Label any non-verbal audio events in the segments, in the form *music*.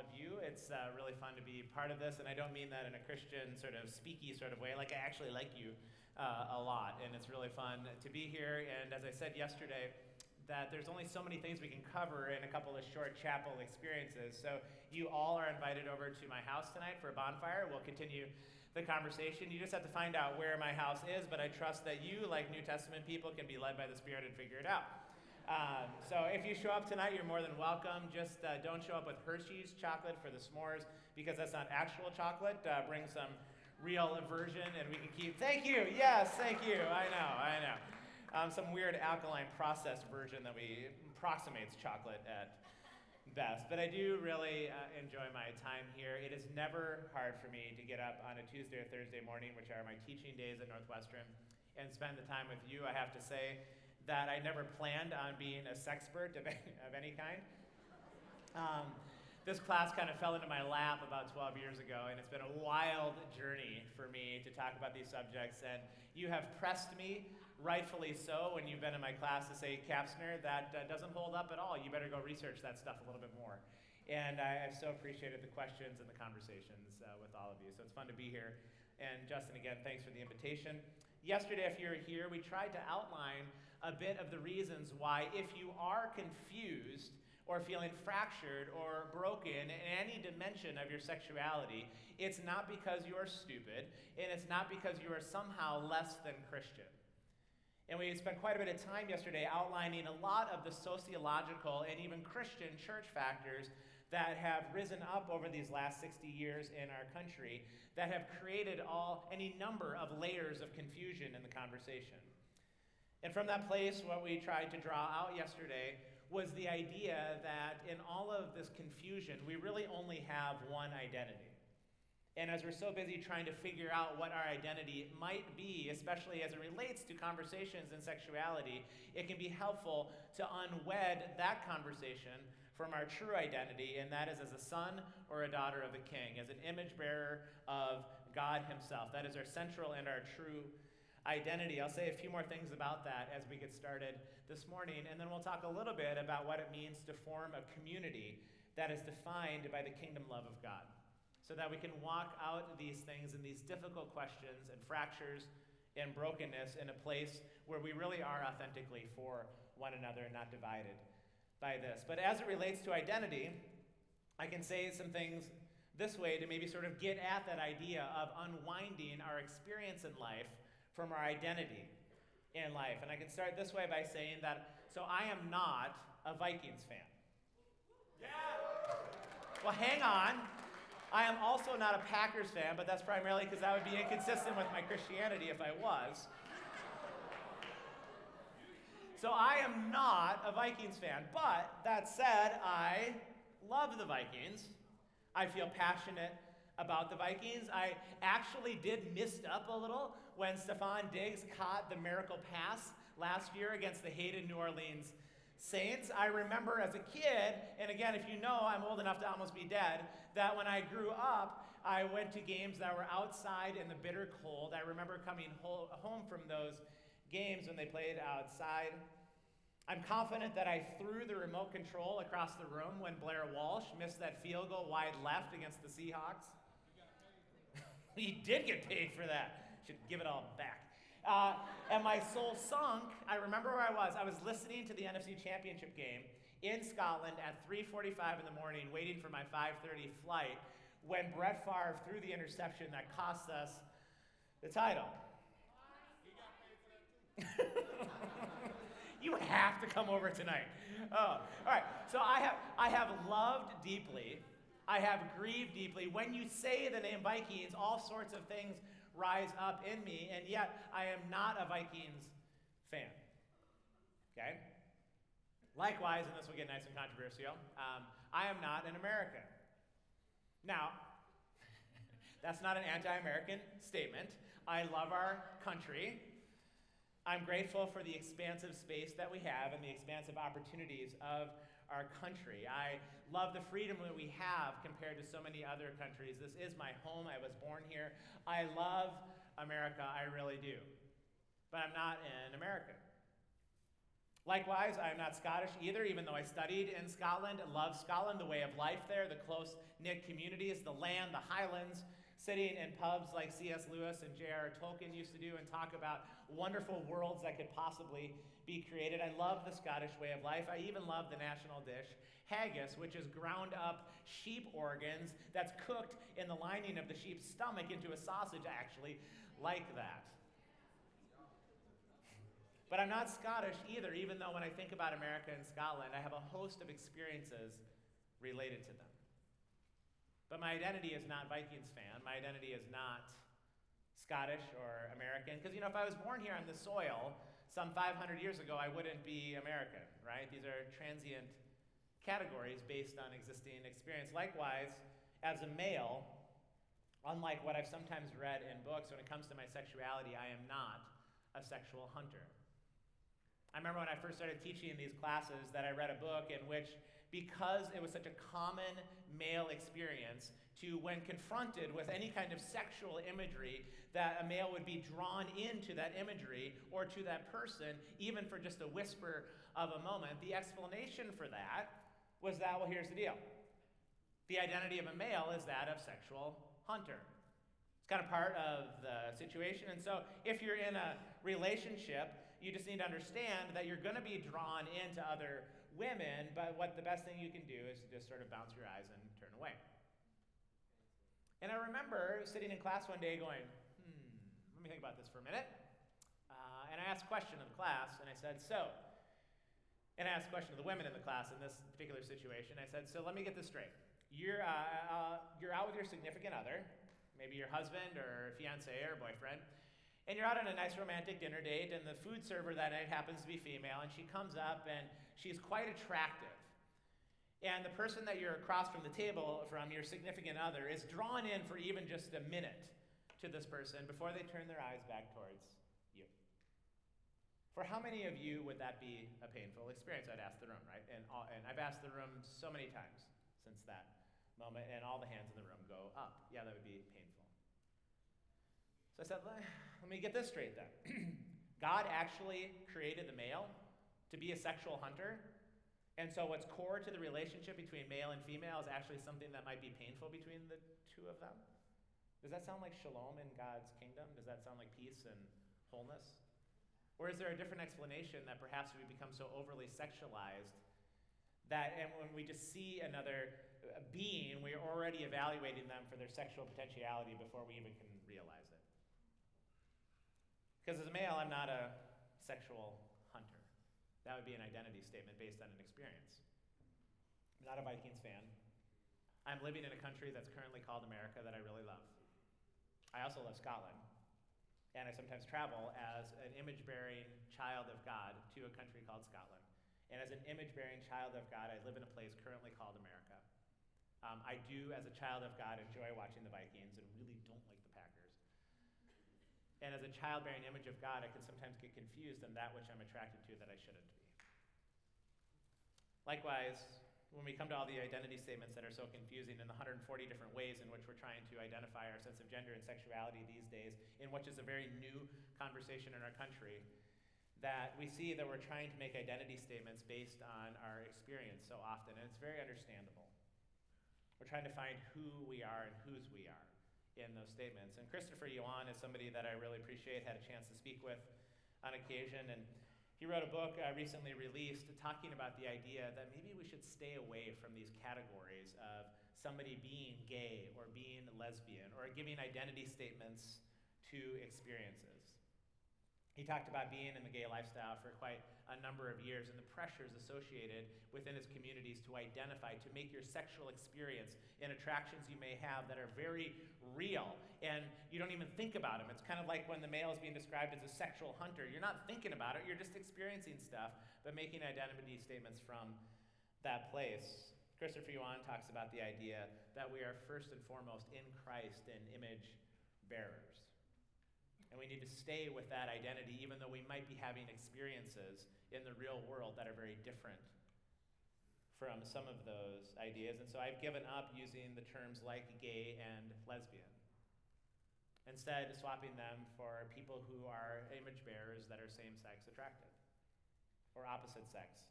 of you. It's uh, really fun to be part of this, and I don't mean that in a Christian sort of speaky sort of way. Like I actually like you uh, a lot, and it's really fun to be here. And as I said yesterday, that there's only so many things we can cover in a couple of short chapel experiences. So you all are invited over to my house tonight for a bonfire. We'll continue the conversation. You just have to find out where my house is, but I trust that you, like New Testament people, can be led by the Spirit and figure it out. Um, so if you show up tonight, you're more than welcome. Just uh, don't show up with Hershey's chocolate for the s'mores because that's not actual chocolate. Uh, bring some real aversion and we can keep. Thank you. Yes, thank you. I know, I know. Um, some weird alkaline processed version that we approximates chocolate at best. But I do really uh, enjoy my time here. It is never hard for me to get up on a Tuesday or Thursday morning, which are my teaching days at Northwestern, and spend the time with you. I have to say that I never planned on being a sexpert of of any kind. Um, this class kind of fell into my lap about 12 years ago, and it's been a wild journey for me to talk about these subjects. And you have pressed me, rightfully so, when you've been in my class to say, Kapsner, that uh, doesn't hold up at all. You better go research that stuff a little bit more. And I, have so appreciated the questions and the conversations uh, with all of you. So it's fun to be here. And Justin, again, thanks for the invitation. Yesterday, if you're here, we tried to outline a bit of the reasons why, if you are confused, or feeling fractured or broken in any dimension of your sexuality, it's not because you are stupid, and it's not because you are somehow less than Christian. And we spent quite a bit of time yesterday outlining a lot of the sociological and even Christian church factors that have risen up over these last 60 years in our country that have created all any number of layers of confusion in the conversation. And from that place, what we tried to draw out yesterday was the idea that in all of this confusion, we really only have one identity. And as we're so busy trying to figure out what our identity might be, especially as it relates to conversations and sexuality, it can be helpful to unwed that conversation from our true identity, and that is as a son or a daughter of the king, as an image bearer of God Himself. That is our central and our true identity. I'll say a few more things about that as we get started this morning, and then we'll talk a little bit about what it means to form a community that is defined by the kingdom love of God, so that we can walk out these things and these difficult questions and fractures and brokenness in a place where we really are authentically for one another and not divided by this. But as it relates to identity, I can say some things this way to maybe sort of get at that idea of unwinding our experience in life from our identity in life. And I can start this way by saying that so I am not a Vikings fan. Yeah. Well, hang on. I am also not a Packers fan, but that's primarily because that would be inconsistent with my Christianity if I was. So I am not a Vikings fan. But that said, I love the Vikings. I feel passionate about the Vikings. I actually did missed up a little when Stefon Diggs caught the miracle pass last year against the hated New Orleans Saints. I remember as a kid, and again, if you know, I'm old enough to almost be dead, that when I grew up, I went to games that were outside in the bitter cold. I remember coming home from those games when they played outside. I'm confident that I threw the remote control across the room when Blair Walsh missed that field goal wide left against the Seahawks. *laughs* he did get paid for that. Should give it all back. Uh, and my soul sunk. I remember where I was. I was listening to the NFC Championship game in Scotland at 3:45 in the morning, waiting for my 5:30 flight, when Brett Favre threw the interception that cost us the title. *laughs* you have to come over tonight. Oh, all right. So I have I have loved deeply I have grieved deeply. When you say the name Vikings, all sorts of things rise up in me, and yet I am not a Vikings fan. Okay? Likewise, and this will get nice and controversial, um, I am not an American. Now, *laughs* that's not an anti American statement. I love our country. I'm grateful for the expansive space that we have and the expansive opportunities of our country. I love the freedom that we have compared to so many other countries. This is my home. I was born here. I love America. I really do. But I'm not an American. Likewise, I am not Scottish either, even though I studied in Scotland and love Scotland, the way of life there, the close knit communities, the land, the highlands, sitting in pubs like C.S. Lewis and J.R.R. Tolkien used to do and talk about wonderful worlds that could possibly be created. I love the Scottish way of life. I even love the national dish, haggis, which is ground up sheep organs that's cooked in the lining of the sheep's stomach into a sausage, actually, like that. But I'm not Scottish either, even though when I think about America and Scotland, I have a host of experiences related to them. But my identity is not Vikings fan. My identity is not Scottish or American. Because, you know, if I was born here on the soil some 500 years ago, I wouldn't be American, right? These are transient categories based on existing experience. Likewise, as a male, unlike what I've sometimes read in books, when it comes to my sexuality, I am not a sexual hunter. I remember when I first started teaching in these classes that I read a book in which, because it was such a common male experience, to when confronted with any kind of sexual imagery, that a male would be drawn into that imagery or to that person, even for just a whisper of a moment. The explanation for that was that, well, here's the deal the identity of a male is that of sexual hunter. It's kind of part of the situation. And so, if you're in a relationship, you just need to understand that you're going to be drawn into other women, but what the best thing you can do is just sort of bounce your eyes and turn away. And I remember sitting in class one day going, hmm, let me think about this for a minute. Uh, and I asked a question of the class, and I said, so, and I asked a question of the women in the class in this particular situation. I said, so let me get this straight. You're, uh, uh, you're out with your significant other, maybe your husband or fiance or boyfriend, and you're out on a nice romantic dinner date, and the food server that night happens to be female, and she comes up and she's quite attractive. And the person that you're across from the table from, your significant other, is drawn in for even just a minute to this person before they turn their eyes back towards you. For how many of you would that be a painful experience? I'd ask the room, right? And, all, and I've asked the room so many times since that moment, and all the hands in the room go up. Yeah, that would be painful. I said, let me get this straight then. *clears throat* God actually created the male to be a sexual hunter. And so, what's core to the relationship between male and female is actually something that might be painful between the two of them. Does that sound like shalom in God's kingdom? Does that sound like peace and wholeness? Or is there a different explanation that perhaps we become so overly sexualized that, and when we just see another uh, being, we're already evaluating them for their sexual potentiality before we even can realize it? Because as a male, I'm not a sexual hunter. That would be an identity statement based on an experience. I'm not a Vikings fan. I'm living in a country that's currently called America that I really love. I also love Scotland. And I sometimes travel as an image bearing child of God to a country called Scotland. And as an image bearing child of God, I live in a place currently called America. Um, I do, as a child of God, enjoy watching the Vikings and and as a child bearing image of God, I can sometimes get confused in that which I'm attracted to that I shouldn't be. Likewise, when we come to all the identity statements that are so confusing and the 140 different ways in which we're trying to identify our sense of gender and sexuality these days, in which is a very new conversation in our country, that we see that we're trying to make identity statements based on our experience so often, and it's very understandable. We're trying to find who we are and whose we are in those statements. And Christopher Yuan is somebody that I really appreciate, had a chance to speak with on occasion. And he wrote a book uh, recently released talking about the idea that maybe we should stay away from these categories of somebody being gay or being lesbian or giving identity statements to experiences. He talked about being in the gay lifestyle for quite a number of years and the pressures associated within his communities to identify, to make your sexual experience and attractions you may have that are very real and you don't even think about them. It's kind of like when the male is being described as a sexual hunter. You're not thinking about it, you're just experiencing stuff, but making identity statements from that place. Christopher Yuan talks about the idea that we are first and foremost in Christ and image bearers. And we need to stay with that identity, even though we might be having experiences in the real world that are very different from some of those ideas. And so I've given up using the terms like gay and lesbian. Instead, swapping them for people who are image bearers that are same sex attracted. or opposite sex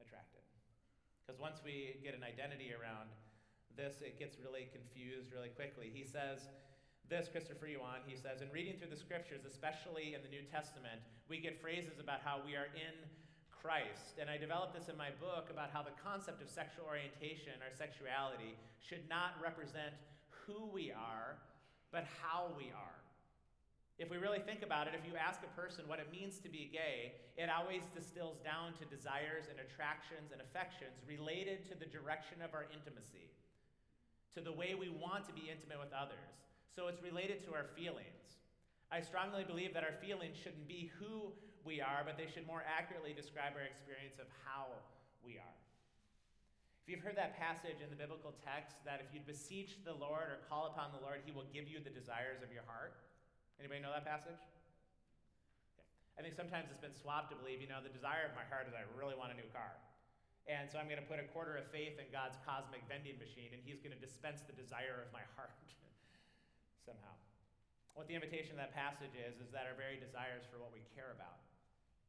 attracted? Because once we get an identity around this, it gets really confused really quickly. He says, this, Christopher Yuan, he says, in reading through the scriptures, especially in the New Testament, we get phrases about how we are in Christ. And I developed this in my book about how the concept of sexual orientation or sexuality should not represent who we are, but how we are. If we really think about it, if you ask a person what it means to be gay, it always distills down to desires and attractions and affections related to the direction of our intimacy, to the way we want to be intimate with others. So it's related to our feelings. I strongly believe that our feelings shouldn't be who we are, but they should more accurately describe our experience of how we are. If you've heard that passage in the biblical text that if you beseech the Lord or call upon the Lord, he will give you the desires of your heart. Anybody know that passage? Okay. I think sometimes it's been swapped to believe, you know, the desire of my heart is I really want a new car. And so I'm going to put a quarter of faith in God's cosmic vending machine, and he's going to dispense the desire of my *laughs* heart somehow. What the invitation of that passage is, is that our very desires for what we care about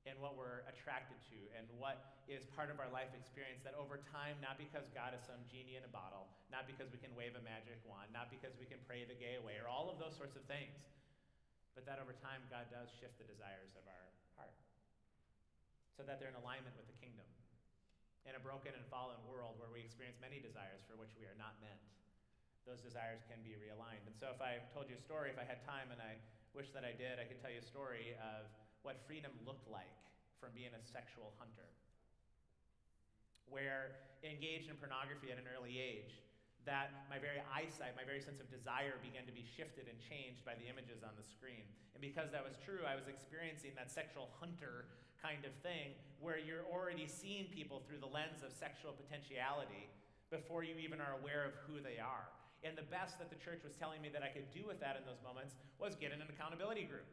and what we're attracted to and what is part of our life experience that over time, not because God is some genie in a bottle, not because we can wave a magic wand, not because we can pray the gay away, or all of those sorts of things, but that over time, God does shift the desires of our heart so that they're in alignment with the kingdom. In a broken and fallen world where we experience many desires for which we are not meant, those desires can be realigned. And so, if I told you a story, if I had time and I wish that I did, I could tell you a story of what freedom looked like from being a sexual hunter. Where engaged in pornography at an early age, that my very eyesight, my very sense of desire began to be shifted and changed by the images on the screen. And because that was true, I was experiencing that sexual hunter kind of thing where you're already seeing people through the lens of sexual potentiality before you even are aware of who they are. And the best that the church was telling me that I could do with that in those moments was get in an accountability group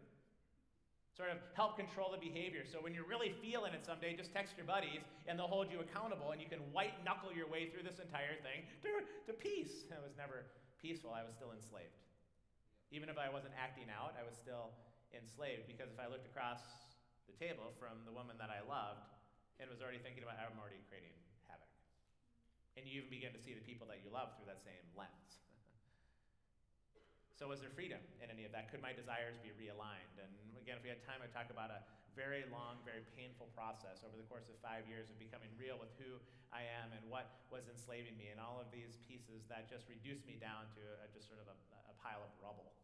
sort of help control the behavior. So when you're really feeling it someday, just text your buddies and they'll hold you accountable and you can white knuckle your way through this entire thing to, to peace. *laughs* I was never peaceful, I was still enslaved. Even if I wasn't acting out, I was still enslaved because if I looked across the table from the woman that I loved and was already thinking about how I'm already creating. And you even begin to see the people that you love through that same lens. *laughs* So, was there freedom in any of that? Could my desires be realigned? And again, if we had time, I'd talk about a very long, very painful process over the course of five years of becoming real with who I am and what was enslaving me, and all of these pieces that just reduced me down to a, just sort of a, a pile of rubble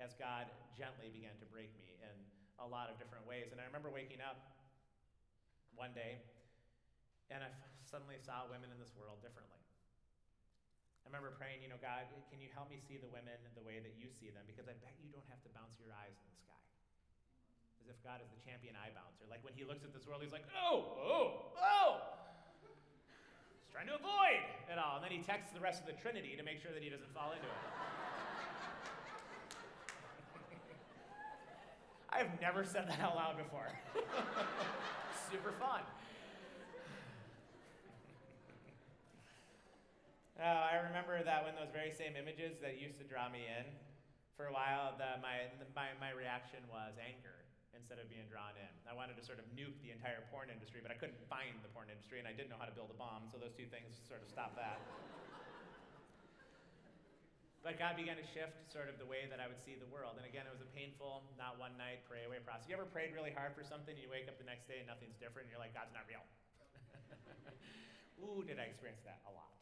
as God gently began to break me in a lot of different ways. And I remember waking up one day and I suddenly saw women in this world differently. I remember praying, you know, God, can you help me see the women the way that you see them? Because I bet you don't have to bounce your eyes in the sky. As if God is the champion eye bouncer. Like when he looks at this world, he's like, oh, oh, oh! He's trying to avoid it all. And then he texts the rest of the Trinity to make sure that he doesn't fall into it. *laughs* I've never said that out loud before. *laughs* Super fun. Uh, I remember that when those very same images that used to draw me in, for a while, the, my, my, my reaction was anger instead of being drawn in. I wanted to sort of nuke the entire porn industry, but I couldn't find the porn industry, and I didn't know how to build a bomb, so those two things sort of stopped that. but God began to shift sort of the way that I would see the world. And again, it was a painful, not one night, pray away process. You ever prayed really hard for something, and you wake up the next day and nothing's different, and you're like, God's not real? *laughs* Ooh, did I experience that a lot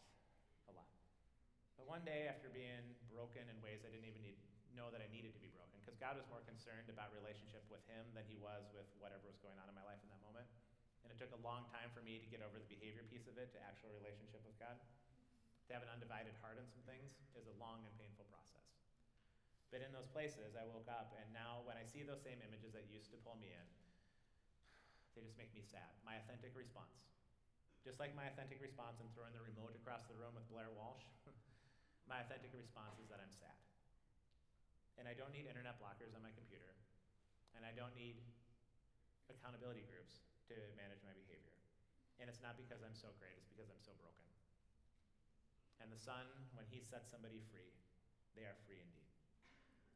one day, after being broken in ways I didn't even need, know that I needed to be broken, because God was more concerned about relationship with Him than He was with whatever was going on in my life in that moment. And it took a long time for me to get over the behavior piece of it to actual relationship with God. To have an undivided heart on some things is a long and painful process. But in those places, I woke up, and now when I see those same images that used to pull me in, *sighs* they just make me sad. My authentic response. Just like my authentic response in throwing the remote across the room with Blair Walsh. *laughs* my authentic response is that I'm sad. And I don't need internet blockers on my computer. And I don't need accountability groups to manage my behavior. And it's not because I'm so great, it's because I'm so broken. And the Son, when He sets somebody free, they are free indeed.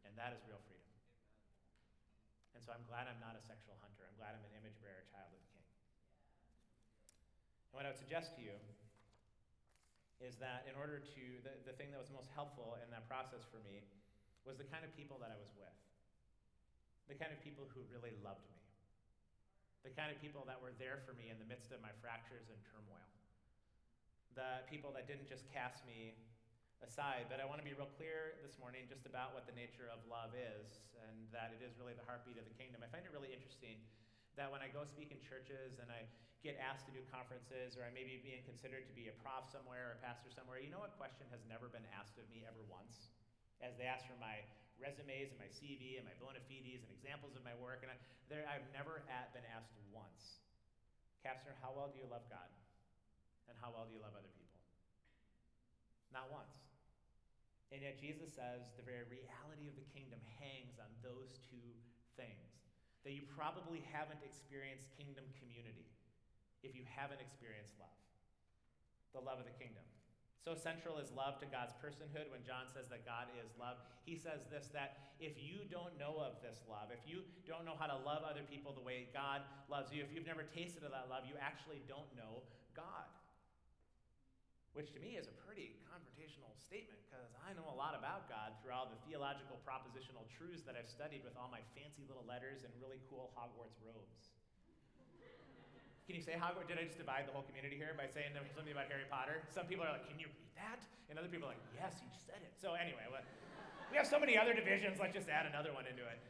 And that is real freedom. And so I'm glad I'm not a sexual hunter. I'm glad I'm an image bearer child of the King. And what I would suggest to you is that in order to, the, the thing that was most helpful in that process for me was the kind of people that I was with, the kind of people who really loved me, the kind of people that were there for me in the midst of my fractures and turmoil, the people that didn't just cast me aside. But I want to be real clear this morning just about what the nature of love is and that it is really the heartbeat of the kingdom. I find it really interesting that when I go speak in churches and I get asked to do conferences or I may be being considered to be a prof somewhere or a pastor somewhere, you know what question has never been asked of me ever once? As they ask for my resumes and my CV and my bona fides and examples of my work, and I, I've never at, been asked once, Kapsner, how well do you love God? And how well do you love other people? Not once. And yet Jesus says the very reality of the kingdom hangs on those two things. That you probably haven't experienced kingdom community if you haven't experienced love. The love of the kingdom. So central is love to God's personhood. When John says that God is love, he says this that if you don't know of this love, if you don't know how to love other people the way God loves you, if you've never tasted of that love, you actually don't know God. Which to me is a pretty confrontational statement because I know a lot about God through all the theological propositional truths that I've studied with all my fancy little letters and really cool Hogwarts robes. Can you say Hogwarts? Did I just divide the whole community here by saying something about Harry Potter? Some people are like, can you read that? And other people are like, yes, you said it. So anyway, well, we have so many other divisions. Let's just add another one into it.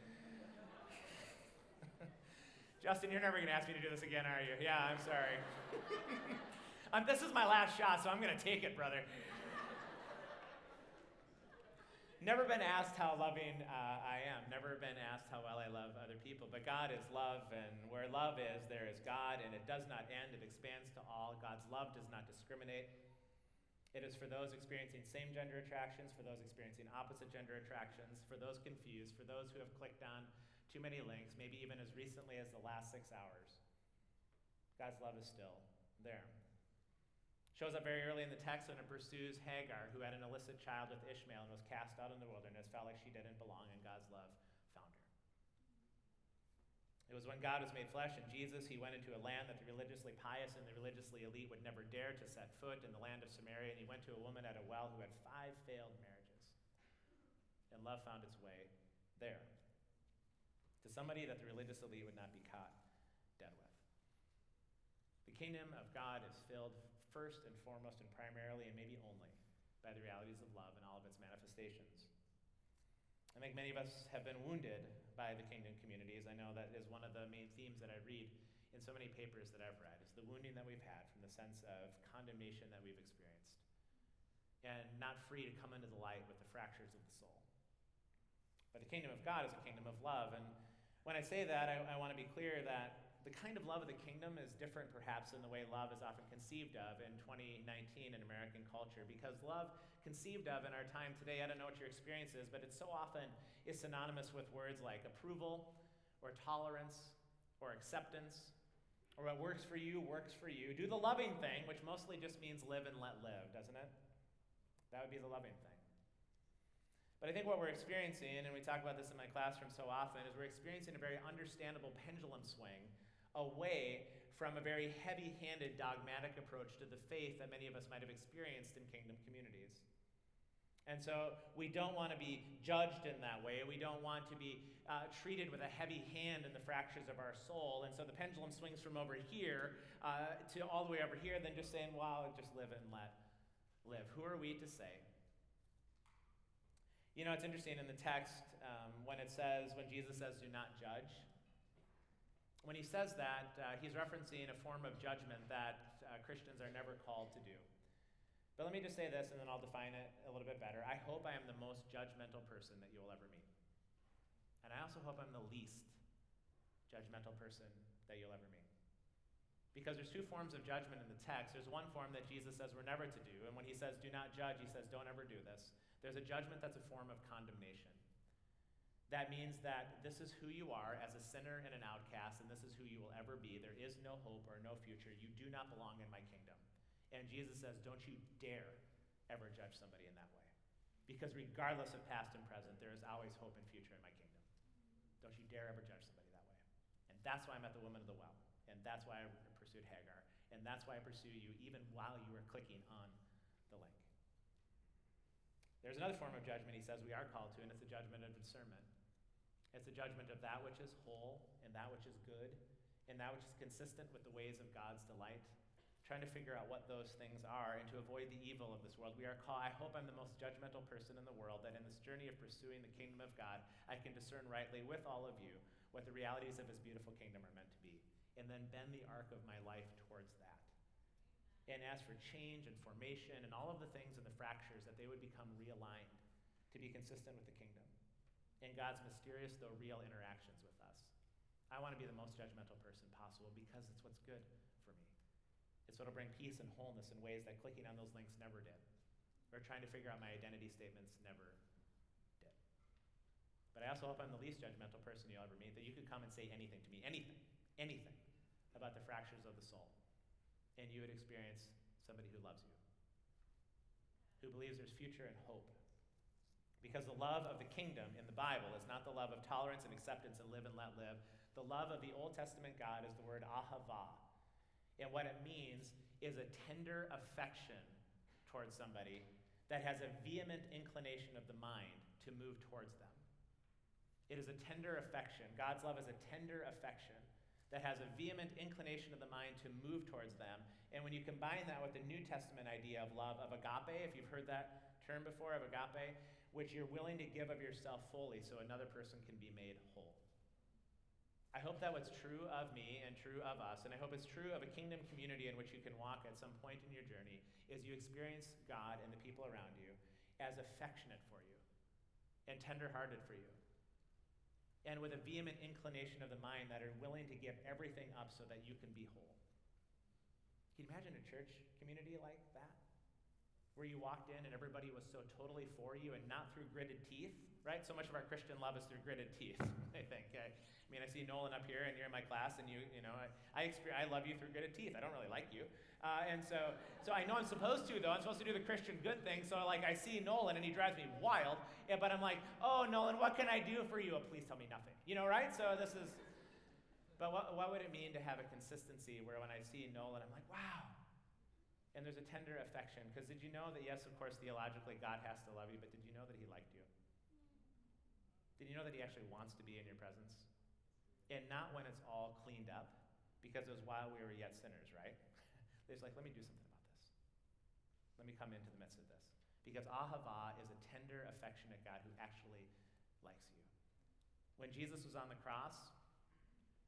*laughs* Justin, you're never going to ask me to do this again, are you? Yeah, I'm sorry. *laughs* um, this is my last shot, so I'm going to take it, brother. Never been asked how loving uh, I am. Never been asked how well I love other people. But God is love, and where love is, there is God, and it does not end. It expands to all. God's love does not discriminate. It is for those experiencing same gender attractions, for those experiencing opposite gender attractions, for those confused, for those who have clicked on too many links, maybe even as recently as the last six hours. God's love is still there. Shows up very early in the text when it pursues Hagar, who had an illicit child with Ishmael and was cast out in the wilderness, felt like she didn't belong, and God's love found her. It was when God was made flesh in Jesus, he went into a land that the religiously pious and the religiously elite would never dare to set foot in the land of Samaria, and he went to a woman at a well who had five failed marriages. And love found its way there to somebody that the religious elite would not be caught dead with. The kingdom of God is filled first and foremost and primarily and maybe only by the realities of love and all of its manifestations. I think many of us have been wounded by the kingdom communities. I know that is one of the main themes that I read in so many papers that I've read is the wounding that we've had from the sense of condemnation that we've experienced and not free to come into the light with the fractures of the soul. But the kingdom of God is a kingdom of love. And when I say that, I, I want to be clear that the kind of love of the kingdom is different perhaps than the way love is often conceived of in 2019 in American culture because love conceived of in our time today, I don't know what your experience is, but it so often is synonymous with words like approval or tolerance or acceptance or what works for you works for you. Do the loving thing, which mostly just means live and let live, doesn't it? That would be the loving thing. But I think what we're experiencing, and we talk about this in my classroom so often, is we're experiencing a very understandable pendulum swing away from a very heavy handed dogmatic approach to the faith that many of us might have experienced in kingdom communities. And so we don't want to be judged in that way. We don't want to be uh, treated with a heavy hand in the fractures of our soul. And so the pendulum swings from over here uh, to all the way over here, then just saying, well, just live and let live. Who are we to say? You know, it's interesting in the text um, when it says, when Jesus says, do not judge. When he says that, uh, he's referencing a form of judgment that uh, Christians are never called to do. But let me just say this, and then I'll define it a little bit better. I hope I am the most judgmental person that you will ever meet. And I also hope I'm the least judgmental person that you'll ever meet. Because there's two forms of judgment in the text. There's one form that Jesus says we're never to do, and when he says do not judge, he says don't ever do this. There's a judgment that's a form of condemnation. That means that this is who you are as a sinner and an outcast, and this is who you will ever be. There is no hope or no future. You do not belong in my kingdom. And Jesus says, Don't you dare ever judge somebody in that way. Because regardless of past and present, there is always hope and future in my kingdom. Don't you dare ever judge somebody that way. And that's why I met the woman of the well. And that's why I pursued Hagar. And that's why I pursue you even while you are clicking on the link. There's another form of judgment he says we are called to, and it's a judgment of discernment. It's a judgment of that which is whole and that which is good and that which is consistent with the ways of God's delight. Trying to figure out what those things are and to avoid the evil of this world. We are called, I hope I'm the most judgmental person in the world, that in this journey of pursuing the kingdom of God, I can discern rightly with all of you what the realities of his beautiful kingdom are meant to be, and then bend the arc of my life towards that and ask for change and formation and all of the things and the fractures that they would become realigned to be consistent with the kingdom and God's mysterious, though real, interactions with us. I want to be the most judgmental person possible because it's what's good for me. It's what'll bring peace and wholeness in ways that clicking on those links never did, or trying to figure out my identity statements never did. But I also hope I'm the least judgmental person you'll ever meet, that you could come and say anything to me, anything, anything about the fractures of the soul and you would experience somebody who loves you, who believes there's future and hope. Because the love of the kingdom in the Bible is not the love of tolerance and acceptance and live and let live. The love of the Old Testament God is the word ahava. And what it means is a tender affection towards somebody that has a vehement inclination of the mind to move towards them. It is a tender affection. God's love is a tender affection that has a vehement inclination of the mind to move towards them. And when you combine that with the New Testament idea of love, of agape, if you've heard that term before, of agape, which you're willing to give of yourself fully so another person can be made whole. I hope that what's true of me and true of us, and I hope it's true of a kingdom community in which you can walk at some point in your journey, is you experience God and the people around you as affectionate for you and tenderhearted for you and with a vehement inclination of the mind that are willing to give everything up so that you can be whole. Can you imagine a church community like that? Where you walked in and everybody was so totally for you and not through gritted teeth, right? So much of our Christian love is through gritted teeth, *laughs* I think. I, I mean, I see Nolan up here and you're in my class and you, you know, I, I, experience, I love you through gritted teeth. I don't really like you. Uh, and so, so I know I'm supposed to, though. I'm supposed to do the Christian good thing. So, like, I see Nolan and he drives me wild. Yeah, but I'm like, oh, Nolan, what can I do for you? Oh, please tell me nothing. You know, right? So this is, but what, what would it mean to have a consistency where when I see Nolan, I'm like, wow. And there's a tender affection. Because did you know that, yes, of course, theologically, God has to love you, but did you know that he liked you? Did you know that he actually wants to be in your presence? And not when it's all cleaned up, because it was while we were yet sinners, right? *laughs* He's like, let me do something about this. Let me come into the midst of this. Because ahava is a tender, affectionate God who actually likes you. When Jesus was on the cross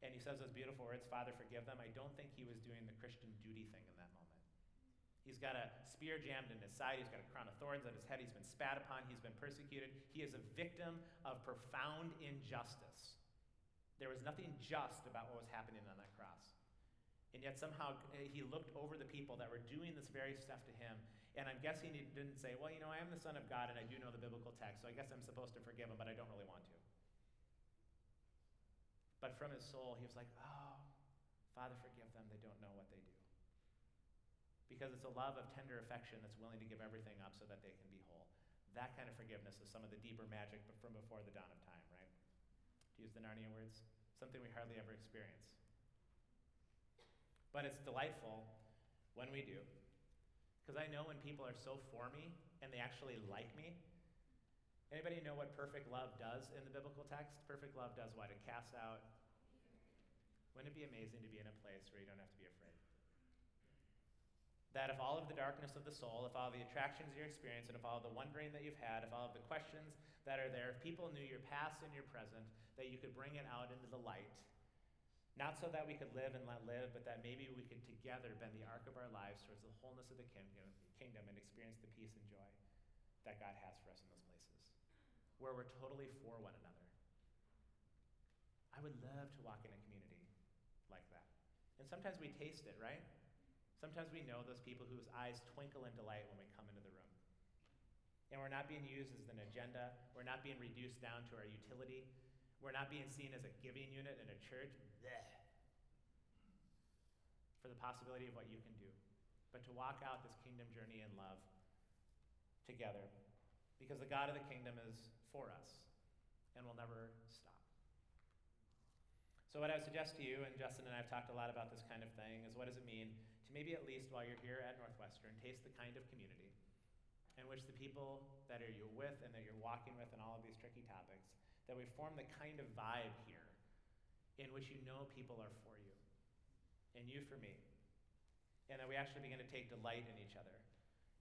and he says those beautiful words, Father, forgive them, I don't think he was doing the Christian duty thing in that moment. He's got a spear jammed in his side. He's got a crown of thorns on his head. He's been spat upon. He's been persecuted. He is a victim of profound injustice. There was nothing just about what was happening on that cross. And yet somehow eh, he looked over the people that were doing this very stuff to him. And I'm guessing he didn't say, well, you know, I am the Son of God and I do know the biblical text, so I guess I'm supposed to forgive him, but I don't really want to. But from his soul, he was like, oh, Father, forgive them. They don't know what they do. Because it's a love of tender affection that's willing to give everything up so that they can be whole. That kind of forgiveness is some of the deeper magic from before the dawn of time, right? To use the Narnia words, something we hardly ever experience. But it's delightful when we do. Because I know when people are so for me and they actually like me. Anybody know what perfect love does in the biblical text? Perfect love does what? It casts out. Wouldn't it be amazing to be in a place where you don't have to be afraid? That if all of the darkness of the soul, if all the attractions you experience, and if all the wondering that you've had, if all of the questions that are there, if people knew your past and your present, that you could bring it out into the light not so that we could live and let live, but that maybe we could together bend the arc of our lives towards the wholeness of the kingdom and experience the peace and joy that God has for us in those places, where we're totally for one another. I would love to walk in a community like that. And sometimes we taste it, right? Sometimes we know those people whose eyes twinkle in delight when we come into the room. And we're not being used as an agenda, we're not being reduced down to our utility. We're not being seen as a giving unit in a church bleh, for the possibility of what you can do, but to walk out this kingdom journey in love together because the God of the kingdom is for us and will never stop. So, what I would suggest to you, and Justin and I have talked a lot about this kind of thing, is what does it mean to maybe at least while you're here at Northwestern, taste the kind of community in which the people that are you're with and that you're walking with and all of these tricky topics, that we form the kind of vibe here in which you know people are for you and you for me. And that we actually begin to take delight in each other.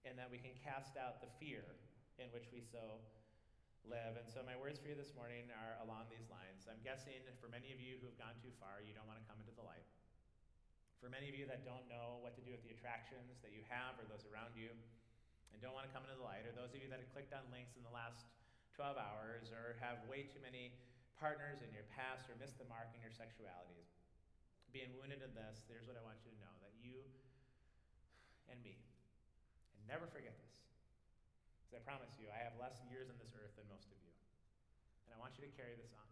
And that we can cast out the fear in which we so live. And so my words for you this morning are along these lines. I'm guessing for many of you who have gone too far, you don't want to come into the light. For many of you that don't know what to do with the attractions that you have or those around you, and don't want to come into the light, or those of you that have clicked on links in the last 12 hours, or have way too many partners in your past, or missed the mark in your sexualities, being wounded in this, here's what I want you to know that you and me, and never forget this, because I promise you, I have less years on this earth than most of you. And I want you to carry this on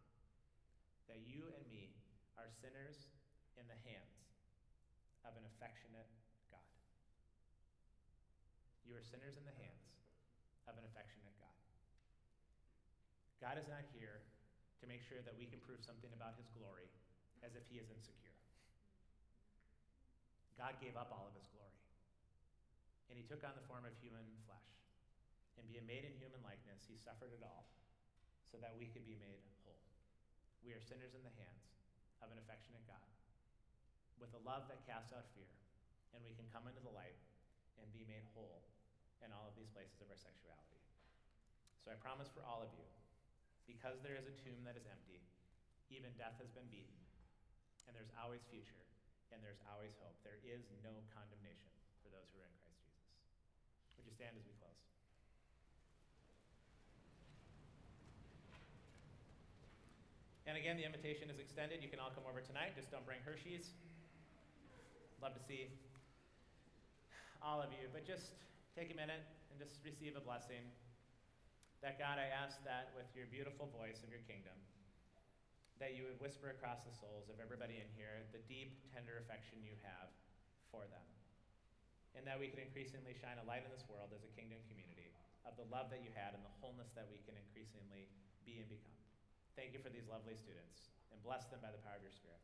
that you and me are sinners in the hands of an affectionate God. You are sinners in the hands of an affectionate God. God is not here to make sure that we can prove something about his glory as if he is insecure. God gave up all of his glory. And he took on the form of human flesh. And being made in human likeness, he suffered it all so that we could be made whole. We are sinners in the hands of an affectionate God with a love that casts out fear. And we can come into the light and be made whole in all of these places of our sexuality. So I promise for all of you, because there is a tomb that is empty, even death has been beaten, and there's always future, and there's always hope. There is no condemnation for those who are in Christ Jesus. Would you stand as we close? And again, the invitation is extended. You can all come over tonight. Just don't bring Hershey's. Love to see all of you. But just take a minute and just receive a blessing. That God, I ask that with your beautiful voice of your kingdom, that you would whisper across the souls of everybody in here the deep, tender affection you have for them. And that we can increasingly shine a light in this world as a kingdom community of the love that you had and the wholeness that we can increasingly be and become. Thank you for these lovely students, and bless them by the power of your Spirit.